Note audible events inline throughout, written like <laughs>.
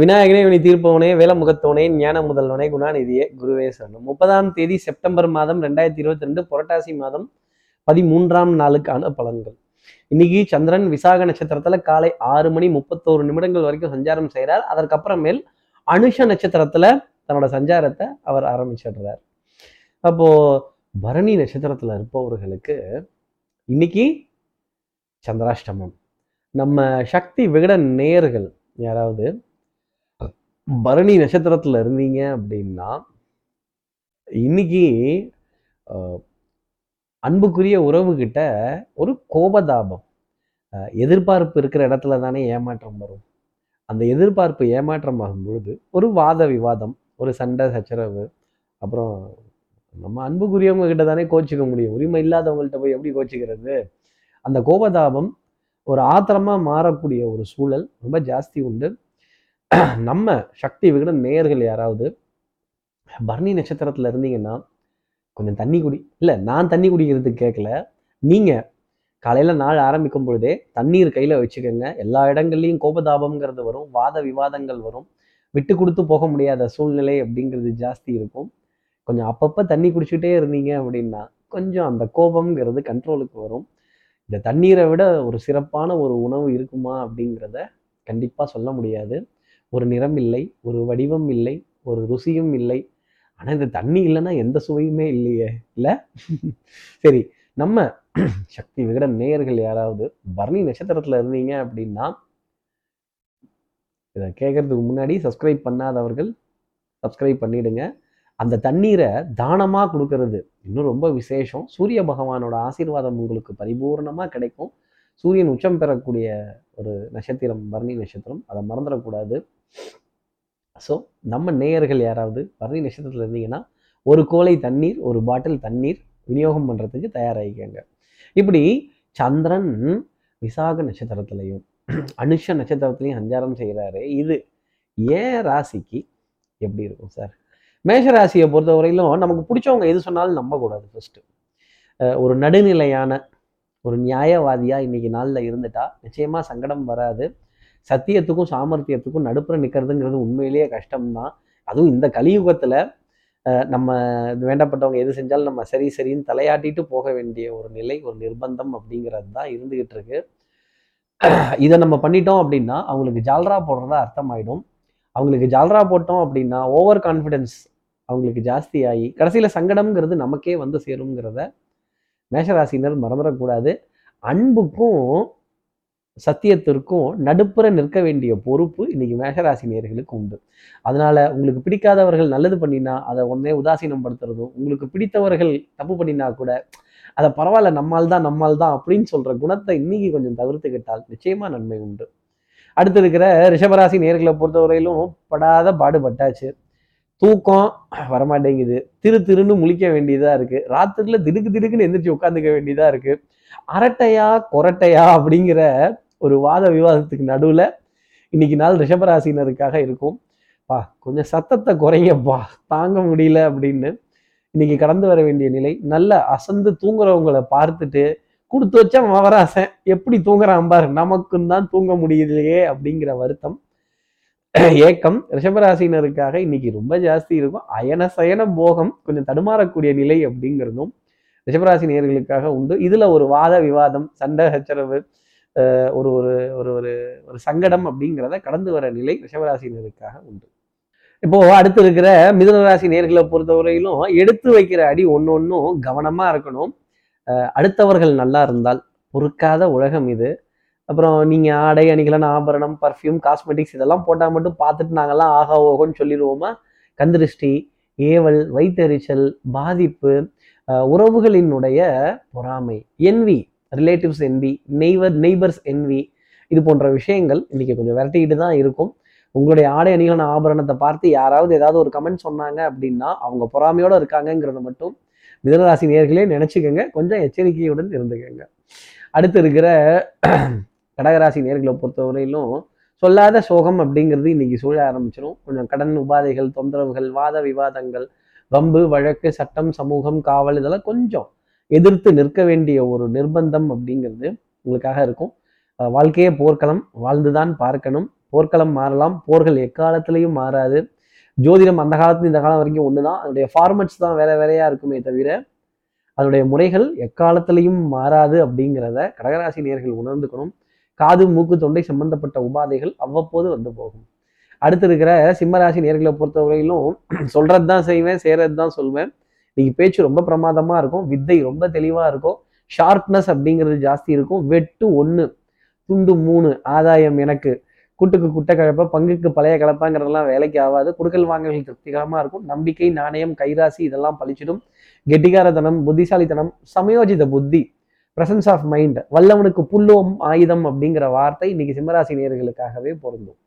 விநாயகனே வினி தீர்ப்பவனே வேலமுகத்தவனே ஞான முதல்வனே குணாநிதியே குருவே சரணம். முப்பதாம் தேதி செப்டம்பர் மாதம் ரெண்டாயிரத்தி இருபத்தி ரெண்டு புரட்டாசி மாதம் பதிமூன்றாம் நாளுக்கான பலன்கள். இன்னைக்கு சந்திரன் விசாக நட்சத்திரத்துல காலை ஆறு மணி முப்பத்தோரு நிமிடங்கள் வரைக்கும் சஞ்சாரம் செய்கிறார் அதற்கப்புறமேல் அனுஷ நட்சத்திரத்துல தன்னோட சஞ்சாரத்தை அவர் ஆரம்பிச்சிடுறார். அப்போ பரணி நட்சத்திரத்துல இருப்பவர்களுக்கு இன்னைக்கு சந்திராஷ்டமம். நம்ம சக்தி விகட நேயர்கள் யாராவது பரணி நட்சத்திரத்தில் இருந்தீங்க அப்படின்னா இன்னைக்கு அன்புக்குரிய உறவுகிட்ட ஒரு கோபதாபம். எதிர்பார்ப்பு இருக்கிற இடத்துல தானே ஏமாற்றம் வரும். அந்த எதிர்பார்ப்பு ஏமாற்றம் ஆகும் பொழுது ஒரு வாத விவாதம் ஒரு சண்டை சச்சரவு அப்புறம் நம்ம அன்புக்குரியவங்க கிட்ட தானே கோச்சிக்க முடியும். உரிமை இல்லாதவங்கள்ட்ட போய் எப்படி கோச்சிக்கிறது? அந்த கோபதாபம் ஒரு ஆத்திரமா மாறக்கூடிய ஒரு சூழல் ரொம்ப ஜாஸ்தி உண்டு. <clears throat> நம்ம சக்தி விகடன் நேயர்கள் யாராவது பரணி நட்சத்திரத்தில் இருந்தீங்கன்னா கொஞ்சம் தண்ணி குடி. இல்லை நான் தண்ணி குடிக்கிறதுக்கு கேட்கல நீங்கள் காலையில் நாள் ஆரம்பிக்கும் பொழுதே தண்ணீர் கையில் வச்சுக்கோங்க. எல்லா இடங்கள்லையும் கோபதாபம்ங்கிறது வரும் வாத விவாதங்கள் வரும். விட்டு கொடுத்து போக முடியாத சூழ்நிலை அப்படிங்கிறது ஜாஸ்தி இருக்கும். கொஞ்சம் அப்பப்போ தண்ணி குடிச்சுட்டே இருந்தீங்க அப்படின்னா கொஞ்சம் அந்த கோபம்ங்கிறது கண்ட்ரோலுக்கு வரும். இந்த தண்ணீரை விட ஒரு சிறப்பான ஒரு உணவு இருக்குமா அப்படிங்கிறத கண்டிப்பாக சொல்ல முடியாது. ஒரு நிறம் இல்லை ஒரு வடிவம் இல்லை ஒரு ருசியும் இல்லை. ஆனால் இந்த தண்ணி இல்லைன்னா எந்த சுவையுமே இல்லையே இல்லை? <laughs> சரி நம்ம <clears throat> சக்தி விகடன் நேயர்கள் யாராவது பரணி நட்சத்திரத்தில் இருந்தீங்க அப்படின்னா இதை கேட்கறதுக்கு முன்னாடி சப்ஸ்கிரைப் பண்ணாதவர்கள் சப்ஸ்கிரைப் பண்ணிடுங்க. அந்த தண்ணீரை தானமாக கொடுக்கறது? இன்னும் ரொம்ப விசேஷம். சூரிய பகவானோட ஆசீர்வாதம் உங்களுக்கு பரிபூர்ணமாக கிடைக்கும். சூரியன் உச்சம் பெறக்கூடிய ஒரு நட்சத்திரம் பரணி நட்சத்திரம் அதை மறந்துடக்கூடாது. ஸோ நம்ம நேயர்கள் யாராவது பரணி நட்சத்திரத்தில் இருந்தீங்கன்னா ஒரு கோலை தண்ணீர் ஒரு பாட்டில் தண்ணீர் விநியோகம் பண்ணுறதுக்கு தயாராகிக்கங்க. இப்படி சந்திரன் விசாக நட்சத்திரத்திலையும் அனுஷ நட்சத்திரத்திலையும் சஞ்சாரம் செய்கிறாரு இது ஏன் ராசிக்கு எப்படி இருக்கும் சார் மேஷ ராசியை பொறுத்தவரையிலும் நமக்கு பிடிச்சவங்க எது சொன்னாலும் நம்பக்கூடாது ஃபஸ்ட்டு ஒரு நடுநிலையான ஒரு நியாயவாதியா இன்னைக்கு நாளில் இருந்துட்டா நிச்சயமா சங்கடம் வராது. சத்தியத்துக்கும் சாமர்த்தியத்துக்கும் நடுப்புற நிற்கிறதுங்கிறது உண்மையிலேயே கஷ்டம்தான். அதுவும் இந்த கலியுகத்தில் நம்ம வேண்டப்பட்டவங்க எது செஞ்சாலும் நம்ம சரி சரின்னு தலையாட்டிட்டு போக வேண்டிய ஒரு நிலை ஒரு நிர்பந்தம் அப்படிங்கிறது தான் இருந்துகிட்டு இருக்கு. இதை நம்ம பண்ணிட்டோம் அப்படின்னா அவங்களுக்கு ஜால்ரா போடுறதா அர்த்தமாயிடும். அவங்களுக்கு ஜால்ரா போட்டோம் அப்படின்னா ஓவர் கான்ஃபிடென்ஸ் அவங்களுக்கு ஜாஸ்தி ஆகி கடைசியில் சங்கடம்ங்கிறது நமக்கே வந்து சேருங்கிறத மேஷராசினர் மறந்துடக்கூடாது. அன்புக்கும் சத்தியத்திற்கும் நடுப்புற நிற்க வேண்டிய பொறுப்பு இன்னைக்கு மேஷராசி நேயர்களுக்கு உண்டு. அதனால உங்களுக்கு பிடிக்காதவர்கள் நல்லது பண்ணினா அதை உடனே உதாசீனம் படுத்துறதும் உங்களுக்கு பிடித்தவர்கள் தப்பு பண்ணினா கூட அதை பரவாயில்ல நம்மால் தான் நம்மால் தான் அப்படின்னு சொல்ற குணத்தை இன்னைக்கு கொஞ்சம் தவிர்த்துக்கிட்டால் நிச்சயமா நன்மை உண்டு. அடுத்து இருக்கிற ரிஷபராசி நேர்களை பொறுத்தவரையிலும் படாத பாடுபட்டாச்சு. தூக்கம் வரமாட்டேங்குது. திரு திருன்னு முழிக்க வேண்டியதா இருக்கு. ராத்திரில திடுக்கு திடுக்குன்னு எந்திரிச்சு உட்காந்துக்க வேண்டியதா இருக்கு. அரட்டையா கொரட்டையா அப்படிங்கிற ஒரு வாத விவாதத்துக்கு நடுவில் இன்னைக்கு நாள் ரிஷபராசினருக்காக இருக்கும். பா கொஞ்சம் சத்தத்தை குறைங்கப்பா. தாங்க முடியல அப்படின்னு இன்னைக்கு கடந்து வர வேண்டிய நிலை. நல்ல அசந்து தூங்குறவங்களை பார்த்துட்டு கொடுத்து வச்சா மவராசன் எப்படி தூங்குறான் பாரு. நமக்கும் தான் தூங்க முடியலையே அப்படிங்கிற வருத்தம். ஏக்கம் ரிஷபராசினருக்காக இன்னைக்கு ரொம்ப ஜாஸ்தி இருக்கும். அயன சயன போகம் கொஞ்சம் தடுமாறக்கூடிய நிலை அப்படிங்கிறதும் ரிஷபராசி நேர்களுக்காக உண்டு. இதுல ஒரு வாத விவாதம் சண்டை சச்சரவு ஒரு ஒரு ஒரு ஒரு ஒரு சங்கடம் அப்படிங்கிறத கடந்து வர நிலை ரிஷபராசினருக்காக உண்டு. இப்போ அடுத்து இருக்கிற மிதுனராசி நேர்களை பொறுத்தவரையிலும் எடுத்து வைக்கிற அடி ஒன்று ஒன்றும் கவனமா இருக்கணும். அடுத்தவர்கள் நல்லா இருந்தால் பொறுக்காத உலகம் இது. அப்புறம் நீங்கள் ஆடை அணிகலன் ஆபரணம் பர்ஃப்யூம் காஸ்மெட்டிக்ஸ் இதெல்லாம் போட்டால் மட்டும் பார்த்துட்டு நாங்கள்லாம் ஆகா ஓகோன்னு சொல்லிடுவோமா? கந்திருஷ்டி ஏவல் வைத்தெரிச்சல் பாதிப்பு உறவுகளினுடைய பொறாமை envy relatives envy neighbour neighbours envy இது போன்ற விஷயங்கள் இன்னைக்கு கொஞ்சம் விரட்டிக்கிட்டு தான் இருக்கும். உங்களுடைய ஆடை அணிகளான ஆபரணத்தை பார்த்து யாராவது ஏதாவது ஒரு கமெண்ட் சொன்னாங்க அப்படின்னா அவங்க பொறாமையோடு இருக்காங்கங்கிறத மட்டும் மிதனராசி நேர்களே நினச்சிக்கோங்க. கொஞ்சம் எச்சரிக்கையுடன் இருந்துக்கங்க. அடுத்து இருக்கிற கடகராசி நேர்களை பொறுத்தவரையிலும் சொல்லாத சோகம் அப்படிங்கிறது இன்னைக்கு சூழ ஆரம்பிச்சிடும் கொஞ்சம் கடன் உபாதைகள் தொந்தரவுகள் வாத விவாதங்கள் வம்பு வழக்கு சட்டம் சமூகம் காவல் இதெல்லாம் கொஞ்சம் எதிர்த்து நிற்க வேண்டிய ஒரு நிர்பந்தம் அப்படிங்கிறது உங்களுக்காக இருக்கும். வாழ்க்கையே போர்க்களம். வாழ்ந்துதான் பார்க்கணும். போர்க்களம் மாறலாம். போர்கள் எக்காலத்திலையும் மாறாது. ஜோதிடம் அந்த காலத்துல இந்த காலம் வரைக்கும் ஒன்று தான் அதனுடைய ஃபார்மட்ஸ் தான் வேற வேறையா இருக்குமே தவிர அதனுடைய முறைகள் எக்காலத்திலையும் மாறாது அப்படிங்கிறத கடகராசி நேர்கள் உணர்ந்துக்கணும். காது மூக்கு தொண்டை சம்பந்தப்பட்ட உபாதைகள் அவ்வப்போது வந்து போகும். அடுத்து இருக்கிற சிம்மராசி நேர்களை பொறுத்தவரையிலும் <clears throat> சொல்றது தான் செய்வேன் செய்யறது தான் சொல்வேன். இன்னைக்கு பேச்சு ரொம்ப பிரமாதமா இருக்கும் வித்தை ரொம்ப தெளிவா இருக்கும் ஷார்ப்னஸ் அப்படிங்கிறது ஜாஸ்தி இருக்கும். வெட்டு ஒன்று துண்டு மூணு ஆதாயம் எனக்கு. கூட்டுக்கு குட்டை கலப்பை பங்குக்கு பழைய கலப்பாங்கிறதெல்லாம் வேலைக்கு ஆகாது. குடுக்கல் வாங்கல்கள் திருப்திகரமாக இருக்கும். நம்பிக்கை நாணயம் கைராசி இதெல்லாம் பழிச்சிடும். கெட்டிகாரத்தனம் புத்திசாலித்தனம் சமயோஜித புத்தி. பிரசன்ஸ் ஆஃப் மைண்ட் வல்லவனுக்கு புல்லோம் ஆயுதம் அப்படிங்கிற வார்த்தை இன்னைக்கு சிம்மராசி நேர்களுக்காகவே பொருந்தும்.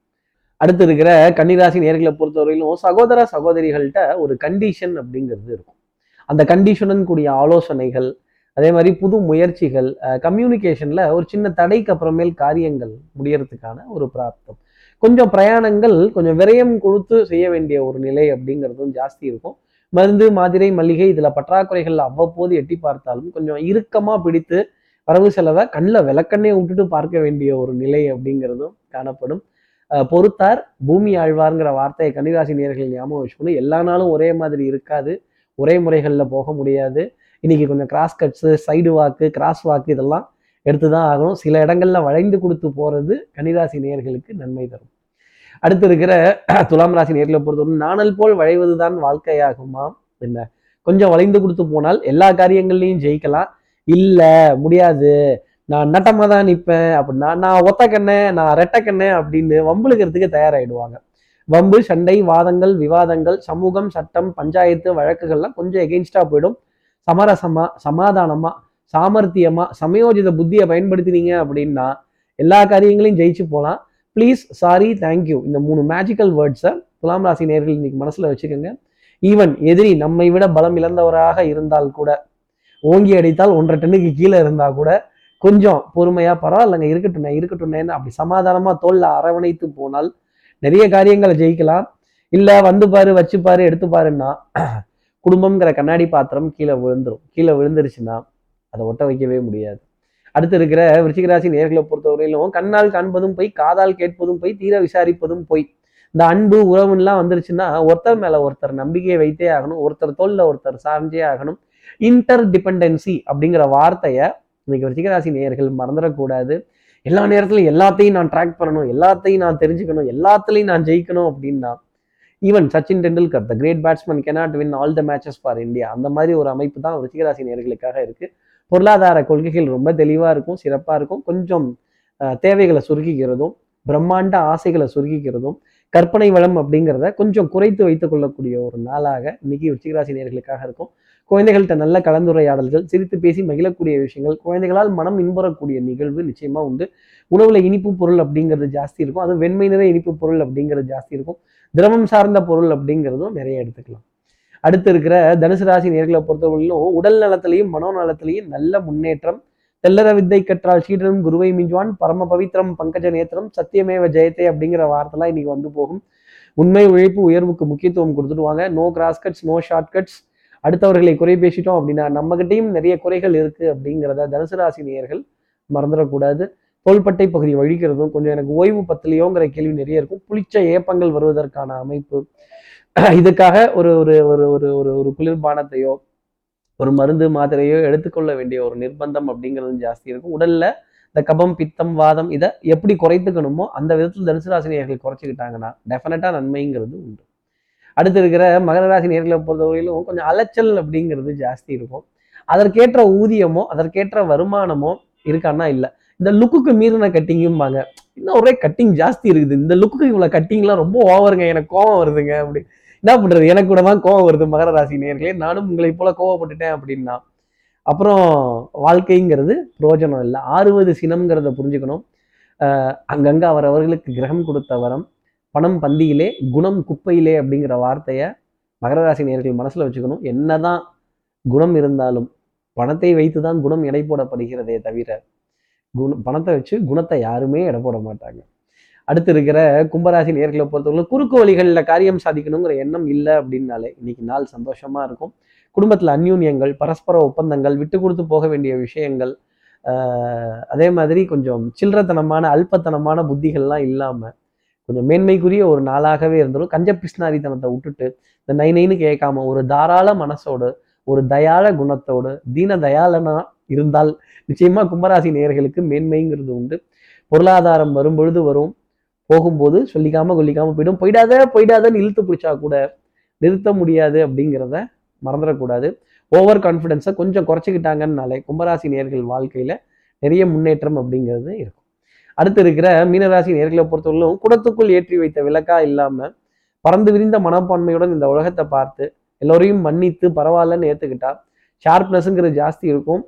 அடுத்து இருக்கிற கன்னிராசி நேர்களை பொறுத்தவரையிலும் சகோதர சகோதரிகள்கிட்ட ஒரு கண்டிஷன் அப்படிங்கிறது இருக்கும். அந்த கண்டிஷனும் கூடிய ஆலோசனைகள் அதே மாதிரி புது முயற்சிகள் கம்யூனிகேஷனில் ஒரு சின்ன தடைக்கு அப்புறமேல் காரியங்கள் முடியறதுக்கான ஒரு பிராப்தம். கொஞ்சம் பிரயாணங்கள் கொஞ்சம் விரயம் கொடுத்து செய்ய வேண்டிய ஒரு நிலை அப்படிங்கிறதும் ஜாஸ்தி இருக்கும். மருந்து மாத்திரை மல்லிகை இதுல பற்றாக்குறைகள் அவ்வப்போது எட்டி பார்த்தாலும் கொஞ்சம் இறுக்கமா பிடித்து வரவு செலவை கண்ணில் விளக்கண்ணே விட்டுட்டு பார்க்க வேண்டிய ஒரு நிலை அப்படிங்கிறதும் காணப்படும். பொறுத்தார் பூமி ஆழ்வார்ங்கிற வார்த்தையை கன்னிராசி நேர்கள் ஞாபகம் வச்சுக்கணும். எல்லா நாளும் ஒரே மாதிரி இருக்காது. ஒரே முறைகளில் போக முடியாது. இன்னைக்கு கொஞ்சம் cross cuts side walk cross walk இதெல்லாம் எடுத்து தான் ஆகணும். சில இடங்கள்ல வளைந்து கொடுத்து போகிறது கன்னிராசி நேர்களுக்கு நன்மை தரும். அடுத்து இருக்கிற <clears throat> துலாம் ராசி நேரில் பொறுத்தவரை நாணல் போல் வளைவதுதான் வாழ்க்கையாகுமா என்ன கொஞ்சம் வளைந்து கொடுத்து போனால் எல்லா காரியங்கள்லையும் ஜெயிக்கலாம். இல்லை முடியாது. நான் நட்டமாக தான் நிற்பேன் அப்படின்னா நான் ஒத்த கண்ணே நான் ரெட்டை கண்ணே அப்படின்னு வம்புழுக்கிறதுக்கு தயாராகிடுவாங்க வம்பு சண்டை வாதங்கள் விவாதங்கள் சமூகம் சட்டம் பஞ்சாயத்து வழக்குகள்லாம் கொஞ்சம் எகெயின்ஸ்டாக போயிடும். சமரசமா சமாதானமா சாமர்த்தியமா சமயோஜித புத்தியை பயன்படுத்தினீங்க அப்படின்னா எல்லா காரியங்களையும் ஜெயிச்சு போகலாம். ப்ளீஸ் சாரி தேங்க்யூ இந்த மூணு மேஜிக்கல் வேர்ட்ஸை துலாம் ராசி நேர்கள் இன்னைக்கு மனசில் வச்சுக்கோங்க. ஈவன் எதிரி நம்மை விட பலம் இழந்தவராக இருந்தால் கூட ஓங்கி அடித்தால் ஒன்றரை டன்னுக்கு கீழே இருந்தால் கூட கொஞ்சம் பொறுமையாக பரவாயில்லைங்க இருக்கட்டும் இருக்கட்டும் அப்படி சமாதானமாக தோல்ல அரவணைத்து போனால் நிறைய காரியங்களை ஜெயிக்கலாம். இல்லை வந்து பாரு வச்சு பாரு எடுத்து பாருன்னா குடும்பங்கிற கண்ணாடி பாத்திரம் கீழே விழுந்துரும். கீழே விழுந்துருச்சுன்னா அதை ஒட்ட வைக்கவே முடியாது. அடுத்து இருக்கிற விருச்சிகராசி நேர்களை பொறுத்தவரையிலும் கண்ணால் காண்பதும் போய் காதால் கேட்பதும் போய் தீர விசாரிப்பதும் போய். இந்த அன்பு உறவுலாம் வந்துருச்சுன்னா ஒருத்தர் மேல ஒருத்தர் நம்பிக்கையை வைத்தே ஆகணும். ஒருத்தர் தோல்ல ஒருத்தர் சார்ந்தே ஆகணும். இன்டர் டிபெண்டன்சி அப்படிங்கிற வார்த்தையை இன்னைக்கு விருச்சிகராசி நேயர்கள் மறந்துடக்கூடாது. எல்லா நேரத்துலையும் எல்லாத்தையும் நான் ட்ராக் பண்ணணும் எல்லாத்தையும் நான் தெரிஞ்சுக்கணும் எல்லாத்துலையும் நான் ஜெயிக்கணும் அப்படின்னா even Sachin Tendulkar the great batsman cannot win all the matches for India அந்த மாதிரி ஒரு அமைப்பு தான் ருச்சிகராசி நேர்களுக்காக இருக்குது பொருளாதார கொள்கைகள் ரொம்ப தெளிவாக இருக்கும் சிறப்பாக இருக்கும். கொஞ்சம் தேவைகளை சுருக்கிக்கிறதும் பிரம்மாண்ட ஆசைகளை சுருக்கிக்கிறதும் கற்பனை வளம் அப்படிங்கிறத கொஞ்சம் குறைத்து வைத்துக் கொள்ளக்கூடிய ஒரு நாளாக இன்னைக்கு உச்சிகராசி நேர்களுக்காக இருக்கும். குழந்தைகள்கிட்ட நல்ல கலந்துரையாடல்கள் சிரித்து பேசி மகிழக்கூடிய விஷயங்கள் குழந்தைகளால் மனம் இன்புறக்கூடிய நிகழ்வு நிச்சயமா உண்டு. உணவுல இனிப்பு பொருள் அப்படிங்கிறது ஜாஸ்தி இருக்கும். அது வெண்மை நிற இனிப்பு பொருள் அப்படிங்கிறது ஜாஸ்தி இருக்கும். திரவம் சார்ந்த பொருள் அப்படிங்கிறதும் நிறைய எடுத்துக்கலாம். அடுத்து இருக்கிற தனுசு ராசி நேர்களை பொறுத்தவரையிலும் உடல் நலத்திலையும் மனோநலத்திலையும் நல்ல முன்னேற்றம். தெல்லற வித்தை கற்றால் சீடனும் குருவை மிஞ்சுவான் பரம பவித்ரம் பங்கஜ நேத்திரம் சத்தியமேவ ஜெயத்தை அப்படிங்கிற வார்த்தைலாம் இன்னைக்கு வந்து போகும். உண்மை உழைப்பு உயர்வுக்கு முக்கியத்துவம் கொடுத்துடுவாங்க no cross cuts no short cuts அடுத்தவர்களை குறை பேசிட்டோம் அப்படின்னா நம்மகிட்டையும் நிறைய குறைகள் இருக்கு அப்படிங்கிறத தனுசு ராசி நேயர்கள் மறந்துடக்கூடாது. தோள்பட்டை பகுதி வழிக்கிறதும் கொஞ்சம் எனக்கு ஓய்வு பத்திலையோங்கிற கேள்வி நிறைய இருக்கும். புளிச்ச ஏப்பங்கள் வருவதற்கான அமைப்பு. இதுக்காக ஒரு ஒரு ஒரு ஒரு ஒரு ஒரு குளிர்பானத்தையோ ஒரு மருந்து மாத்திரையோ எடுத்துக்கொள்ள வேண்டிய ஒரு நிர்பந்தம் அப்படிங்கிறது ஜாஸ்தி இருக்கும். உடல்ல இந்த கபம் பித்தம் வாதம் இதை எப்படி குறைத்துக்கணுமோ அந்த விதத்தில் தனுசு ராசி நேயர்கள் குறைச்சிக்கிட்டாங்கன்னா டெஃபினட்டா நன்மைங்கிறது உண்டு. அடுத்து இருக்கிற மகர ராசி நேர்களை பொறுத்தவரையிலும் கொஞ்சம் அலைச்சல் அப்படிங்கிறது ஜாஸ்தி இருக்கும். அதற்கேற்ற ஊதியமோ அதற்கேற்ற வருமானமோ இருக்கான்னா இல்லை. இந்த லுக்குக்கு மீறின கட்டிங்கும்பாங்க இன்னும் ஒரே கட்டிங் ஜாஸ்தி இருக்குது. இந்த லுக்குக்கு இவ்வளோ கட்டிங்லாம் ரொம்ப ஓவருங்க எனக்கு கோவம் வருதுங்க. அப்படி என்ன பண்ணுறது எனக்கு கூட தான் கோவம் வருது? மகர ராசி நேர்களே நானும் உங்களை போல கோவப்பட்டுட்டேன் அப்படின்னா. அப்புறம் வாழ்க்கைங்கிறது பிரோஜனம் இல்லை. ஆறுவது சினம்ங்கிறத புரிஞ்சுக்கணும். அங்கங்கே அவரவர்களுக்கு கிரகம் கொடுத்த வரம் பணம் பந்தியிலே குணம் குப்பையிலே அப்படிங்கிற வார்த்தையை மகர ராசி நேர்கள் மனசில் வச்சுக்கணும். என்னதான் குணம் இருந்தாலும் பணத்தை வைத்து தான் குணம் எடை போடப்படுகிறதே தவிர குண பணத்தை வச்சு குணத்தை யாருமே எடை போட மாட்டாங்க. அடுத்து இருக்கிற கும்பராசி நேர்களை பொறுத்தவரை குறுக்கு வழிகளில் காரியம் சாதிக்கணுங்கிற எண்ணம் இல்லை அப்படின்னாலே இன்னைக்கு நாள் சந்தோஷமா இருக்கும். குடும்பத்தில் அந்யூன்யங்கள் பரஸ்பர ஒப்பந்தங்கள் விட்டு கொடுத்து போக வேண்டிய விஷயங்கள் அதே மாதிரி கொஞ்சம் சில்லறத்தனமான அல்பத்தனமான புத்திகள்லாம் இல்லாமல் கொஞ்சம் மேன்மைக்குரிய ஒரு நாளாகவே இருந்தாலும் கஞ்ச பிஸ்னாரித்தனத்தை விட்டுட்டு இந்த நை நைன்னு கேட்காம ஒரு தாராள மனசோடு ஒரு தயாள குணத்தோடு தீன தயாளனா இருந்தால் நிச்சயமா கும்பராசி நேயர்களுக்கு மேன்மைங்கிறது உண்டு. பொருளாதாரம் வரும்பொழுது வரும். போகும்போது சொல்லிக்காம கொல்லிக்காம போயிடும். போயிடாத போயிடாதன்னு இழுத்து பிடிச்சா கூட நிறுத்த முடியாது அப்படிங்கிறத மறந்துடக்கூடாது. ஓவர் கான்ஃபிடென்ஸை கொஞ்சம் குறைச்சிக்கிட்டாங்கன்னாலே கும்பராசி நேர்கள் வாழ்க்கையில நிறைய முன்னேற்றம் அப்படிங்கிறது இருக்கும். அடுத்து இருக்கிற மீனராசி நேர்களை பொறுத்தவரையிலும் குடத்துக்குள் ஏற்றி வைத்த விளக்கா இல்லாம பறந்து விரிந்த மனப்பான்மையுடன் இந்த உலகத்தை பார்த்து எல்லோரையும் மன்னித்து பரவாயில்லன்னு ஏற்றுக்கிட்டா ஷார்ப்னஸ்ங்கிறது ஜாஸ்தி இருக்கும்.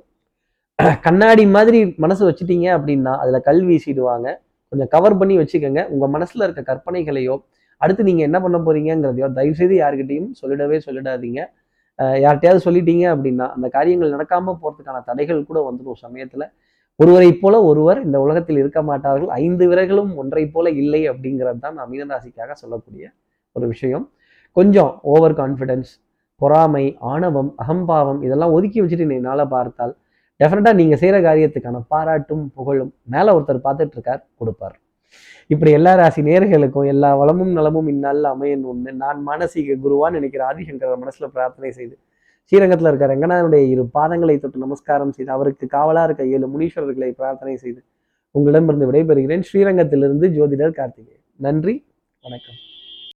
கண்ணாடி மாதிரி மனசு வச்சுட்டீங்க அப்படின்னா அதுல கல் வீசிடுவாங்க. கொஞ்சம் கவர் பண்ணி வச்சுக்கோங்க. உங்க மனசுல இருக்க கற்பனைகளையோ அடுத்து நீங்க என்ன பண்ண போறீங்கிறதையோ தயவு செய்து யார்கிட்டயும் சொல்லிடவே சொல்லிடாதீங்க யார்கிட்டயாவது சொல்லிட்டீங்க அப்படின்னா அந்த காரியங்கள் நடக்காம போறதுக்கான தடைகள் கூட வந்துடும் சமயத்துல. ஒருவரை போல ஒருவர் இந்த உலகத்தில் இருக்க மாட்டார்கள். ஐந்து விரல்களும் ஒன்றை போல இல்லை அப்படிங்கிறது தான் நான் மீனராசிக்காக சொல்லக்கூடிய ஒரு விஷயம். கொஞ்சம் ஓவர் கான்ஃபிடென்ஸ் பொறாமை ஆணவம் அகம்பாவம் இதெல்லாம் ஒதுக்கி வச்சுட்டு நீ நாளை பார்த்தால் டெஃபினட்டாக நீங்கள் செய்கிற காரியத்துக்கான பாராட்டும் புகழும் மேலே ஒருத்தர் பார்த்துட்டு இருக்கார் கொடுப்பார். இப்படி எல்லா ராசி நேர்களுக்கும் எல்லா வளமும் நலமும் இந்நாளில் அமையன் ஒன்று நான் மானசீக குருவான்னு நினைக்கிற ஆதிசங்கரர் மனசில் பிரார்த்தனை செய்து ஸ்ரீரங்கத்தில் இருக்க ரங்கநாதனுடைய இரு பாதங்களை தொட்டு நமஸ்காரம் செய்து அவருக்கு காவலாக இருக்க ஏழு முனீஸ்வரர்களை பிரார்த்தனை செய்து உங்களிடமிருந்து விடைபெறுகிறேன். ஸ்ரீரங்கத்திலிருந்து ஜோதிடர் கார்த்திகேயன். நன்றி வணக்கம்.